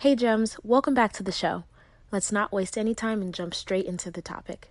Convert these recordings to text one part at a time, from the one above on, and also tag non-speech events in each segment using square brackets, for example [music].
Hey, Gems, welcome back to the show. Let's not waste any time and jump straight into the topic.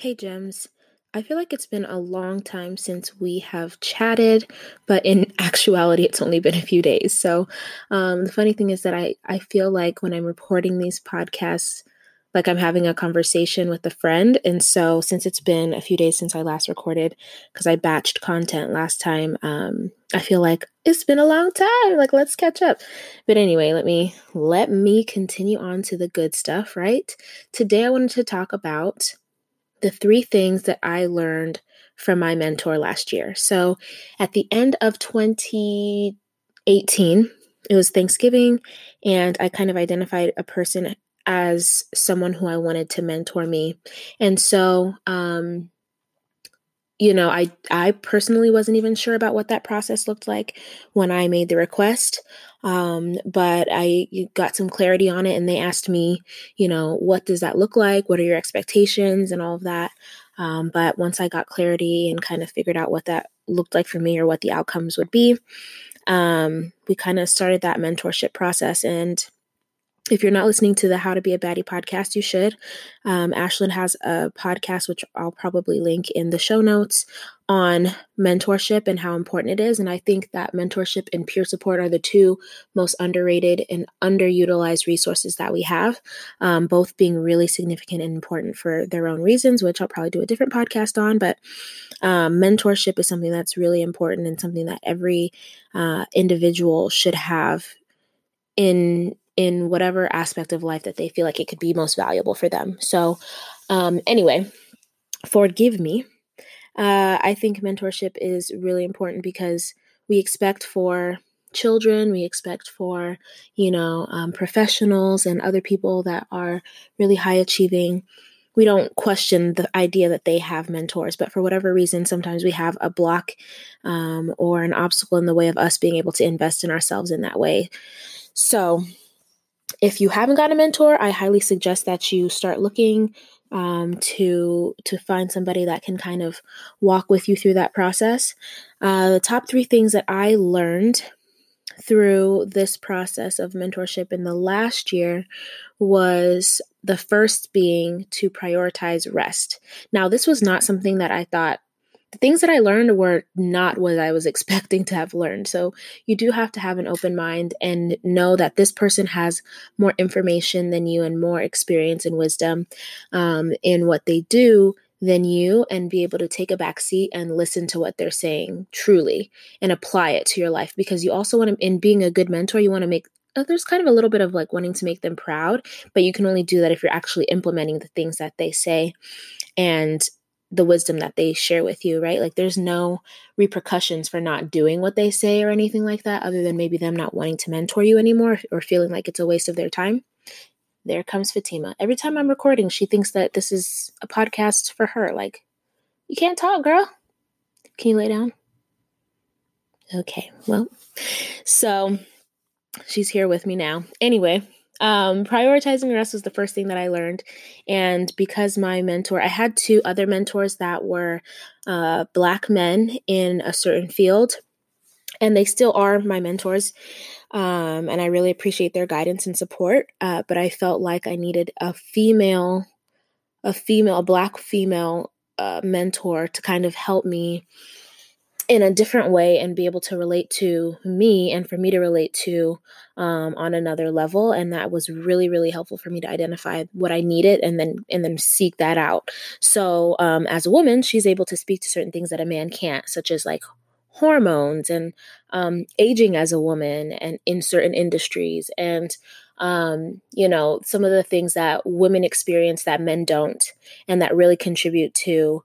Hey, Gems. I feel like it's been a long time since we have chatted, but in [laughs] actuality, it's only been a few days. So, um, the funny thing is that I, I feel like when I'm recording these podcasts, like I'm having a conversation with a friend. And so, since it's been a few days since I last recorded, because I batched content last time, um, I feel like it's been a long time. Like, let's catch up. But anyway, let me let me continue on to the good stuff. Right today, I wanted to talk about the three things that I learned from my mentor last year. So, at the end of 2018. It was Thanksgiving, and I kind of identified a person as someone who I wanted to mentor me. And so, um, you know, I I personally wasn't even sure about what that process looked like when I made the request. Um, but I got some clarity on it, and they asked me, you know, what does that look like? What are your expectations, and all of that. Um, but once I got clarity and kind of figured out what that looked like for me or what the outcomes would be, um, we kind of started that mentorship process and if you're not listening to the How to Be a Baddie podcast, you should. Um, Ashlyn has a podcast, which I'll probably link in the show notes, on mentorship and how important it is. And I think that mentorship and peer support are the two most underrated and underutilized resources that we have, um, both being really significant and important for their own reasons, which I'll probably do a different podcast on. But um, mentorship is something that's really important and something that every uh, individual should have in in whatever aspect of life that they feel like it could be most valuable for them. So, um, anyway, forgive me. Uh, I think mentorship is really important because we expect for children, we expect for, you know, um, professionals and other people that are really high achieving. We don't question the idea that they have mentors, but for whatever reason, sometimes we have a block um, or an obstacle in the way of us being able to invest in ourselves in that way. So, if you haven't got a mentor, I highly suggest that you start looking um, to to find somebody that can kind of walk with you through that process. Uh, the top three things that I learned through this process of mentorship in the last year was the first being to prioritize rest. Now, this was not something that I thought the things that I learned were not what I was [laughs] expecting to have learned. So you do have to have an open mind and know that this person has more information than you and more experience and wisdom um, in what they do than you and be able to take a back seat and listen to what they're saying truly and apply it to your life because you also want to in being a good mentor you want to make uh, there's kind of a little bit of like wanting to make them proud but you can only do that if you're actually implementing the things that they say and the wisdom that they share with you, right? Like there's no repercussions for not doing what they say or anything like that, other than maybe them not wanting to mentor you anymore or feeling like it's a waste of their time. There comes Fatima. Every time I'm recording, she thinks that this is a podcast for her. Like, you can't talk, girl. Can you lay down? Okay, well, so she's here with me now. Anyway, um, prioritizing rest was the first thing that I learned. And because my mentor, I had two other mentors that were uh, Black men in a certain field, and they still are my mentors. Um, and I really appreciate their guidance and support. Uh, but I felt like I needed a female, a female, a Black female uh, mentor to kind of help me in a different way and be able to relate to me and for me to relate to um, on another level. And that was really really helpful for me to identify what i needed and then and then seek that out. So um, as a woman she's able to speak to certain things that a man can't such as like hormones and um, aging as a woman and in certain industries. And um, you know, some of the things that women experience that men don't, and that really contribute to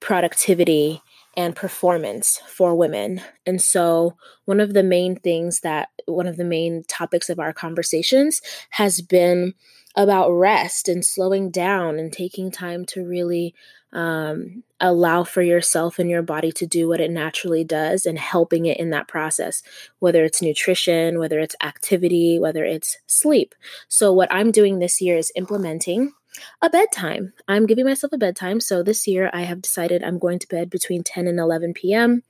productivity and performance for women. And so, one of the main things that one of the main topics of our conversations has been about rest and slowing down and taking time to really um, allow for yourself and your body to do what it naturally does and helping it in that process, whether it's nutrition, whether it's activity, whether it's sleep. So, what I'm doing this year is implementing a bedtime. I'm giving myself a bedtime. So, this year I have decided I'm going to bed between 10 and 11 p.m.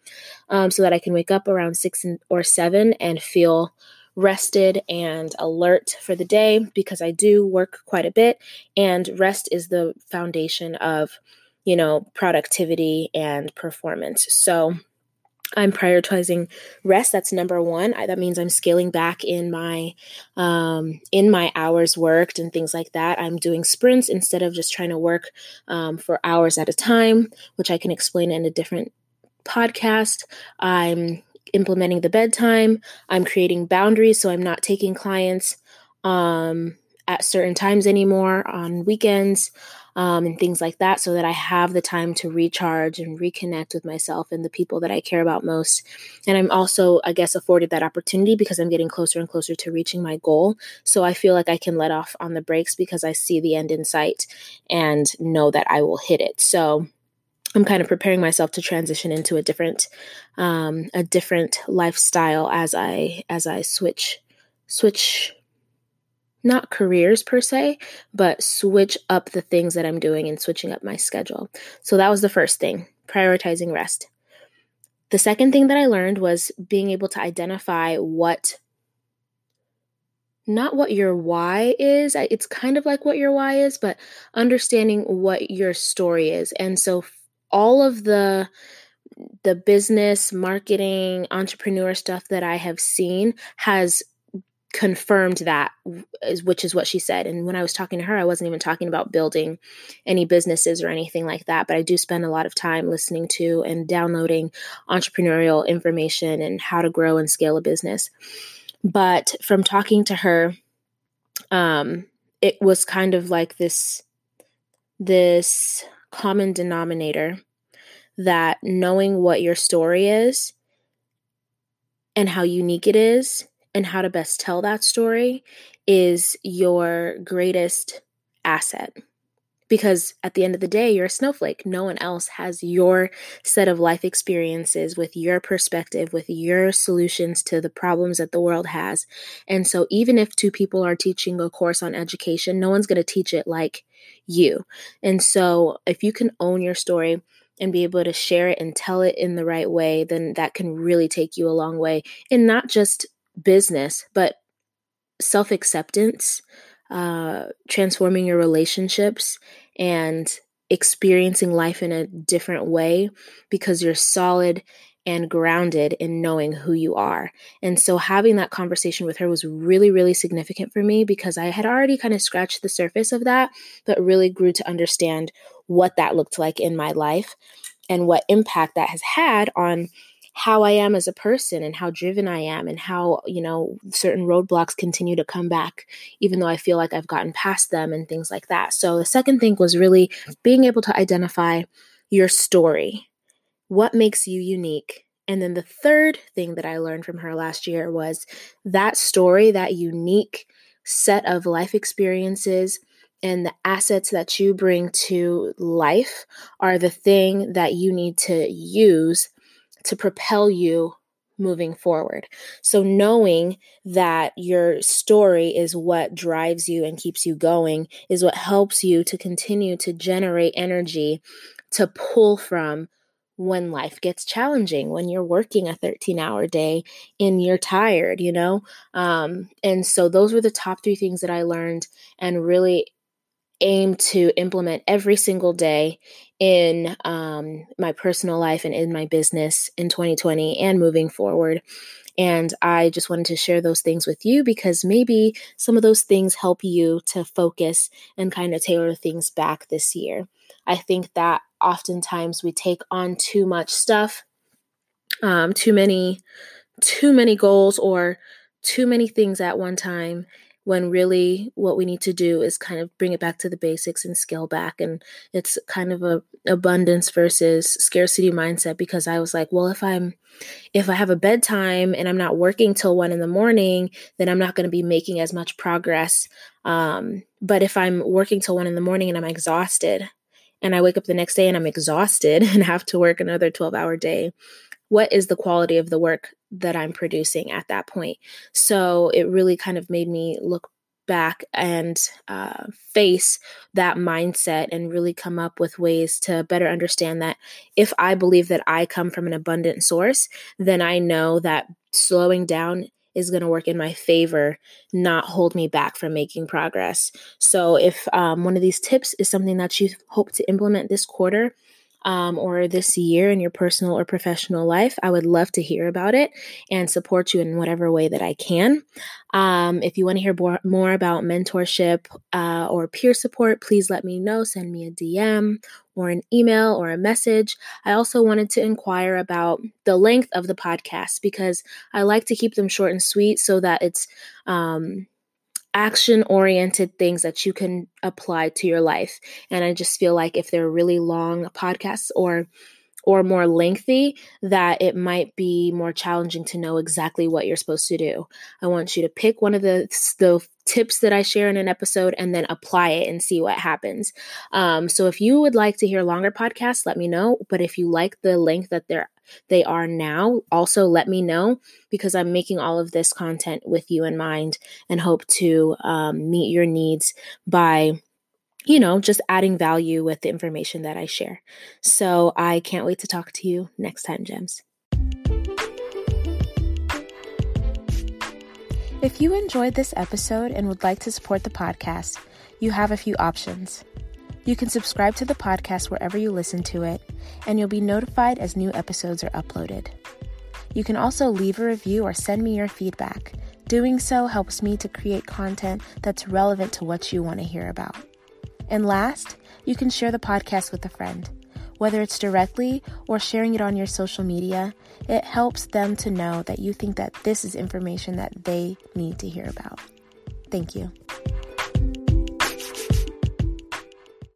Um, so that I can wake up around 6 or 7 and feel rested and alert for the day because I do work quite a bit and rest is the foundation of you know, productivity and performance. So I'm prioritizing rest. That's number one. I, that means I'm scaling back in my um, in my hours worked and things like that. I'm doing sprints instead of just trying to work um, for hours at a time, which I can explain in a different podcast. I'm implementing the bedtime. I'm creating boundaries, so I'm not taking clients um, at certain times anymore on weekends um, and things like that so that I have the time to recharge and reconnect with myself and the people that I care about most. And I'm also, I guess, afforded that opportunity because I'm getting closer and closer to reaching my goal. So I feel like I can let off on the brakes because I see the end in sight and know that I will hit it. So I'm kind of preparing myself to transition into a different um, a different lifestyle as I as I switch switch not careers per se, but switch up the things that I'm doing and switching up my schedule. So that was the first thing, prioritizing rest. The second thing that I learned was being able to identify what not what your why is. It's kind of like what your why is, but understanding what your story is. And so all of the the business, marketing, entrepreneur stuff that I have seen has confirmed that which is what she said. And when i was talking to her i wasn't even talking about building any businesses or anything like that but i do spend a lot of time listening to and downloading entrepreneurial information and how to grow and scale a business. But from talking to her um it was kind of like this this common denominator that knowing what your story is and how unique it is and how to best tell that story is your greatest asset. Because at the end of the day, you're a snowflake. No one else has your set of life experiences with your perspective, with your solutions to the problems that the world has. And so, even if two people are teaching a course on education, no one's going to teach it like you. And so, if you can own your story, and be able to share it and tell it in the right way, then that can really take you a long way in not just business, but self acceptance, uh, transforming your relationships, and experiencing life in a different way because you're solid and grounded in knowing who you are. And so having that conversation with her was really, really significant for me because I had already kind of scratched the surface of that, but really grew to understand what that looked like in my life and what impact that has had on how I am as a person and how driven I am and how, you know, certain roadblocks continue to come back, even though I feel like I've gotten past them and things like that. So the second thing was really being able to identify your story. What makes you unique? And then the third thing that I learned from her last year was that story, that unique set of life experiences and the assets that you bring to life are the thing that you need to use to propel you moving forward. So, knowing that your story is what drives you and keeps you going is what helps you to continue to generate energy to pull from when life gets challenging, when you're working a 13 hour day and you're tired, you know? Um, and so, those were the top three things that I learned and really aim to implement every single day in um, my personal life and in my business in 2020 and moving forward. And I just wanted to share those things with you because maybe some of those things help you to focus and kind of tailor things back this year. I think that oftentimes we take on too much stuff, um, too many, too many goals, or too many things at one time when really what we need to do is kind of bring it back to the basics and scale back. And it's kind of a abundance versus scarcity mindset because i was like well if i'm if i have a bedtime and i'm not working till one in the morning then i'm not going to be making as much progress. Um, but if i'm working till one in the morning and i'm exhausted and i wake up the next day and i'm exhausted [laughs] and have to work another 12 hour day what is the quality of the work that I'm producing at that point. So it really kind of made me look back and uh, face that mindset and really come up with ways to better understand that if I believe that I come from an abundant source, then I know that slowing down is going to work in my favor, not hold me back from making progress. So, if um, one of these tips is something that you hope to implement this quarter, um, or this year in your personal or professional life, I would love to hear about it and support you in whatever way that I can. Um, if you want to hear more, more about mentorship uh, or peer support, please let me know. Send me a DM or an email or a message. I also wanted to inquire about the length of the podcast because I like to keep them short and sweet so that it's um, action oriented things that you can apply to your life. And I just feel like if they're really long podcasts or or more lengthy that it might be more challenging to know exactly what you're supposed to do. I want you to pick one of the the tips that I share in an episode and then apply it and see what happens. Um, so if you would like to hear longer podcasts, let me know. But if you like the length that they're they are now, also let me know because I'm making all of this content with you in mind and hope to um, meet your needs by you know, just adding value with the information that I share. So I can't wait to talk to you next time, Gems. If you enjoyed this episode and would like to support the podcast, you have a few options. You can subscribe to the podcast wherever you listen to it, and you'll be notified as new episodes are uploaded. You can also leave a review or send me your feedback. Doing so helps me to create content that's relevant to what you want to hear about. And last, you can share the podcast with a friend. Whether it's directly or sharing it on your social media, it helps them to know that you think that this is information that they need to hear about. Thank you.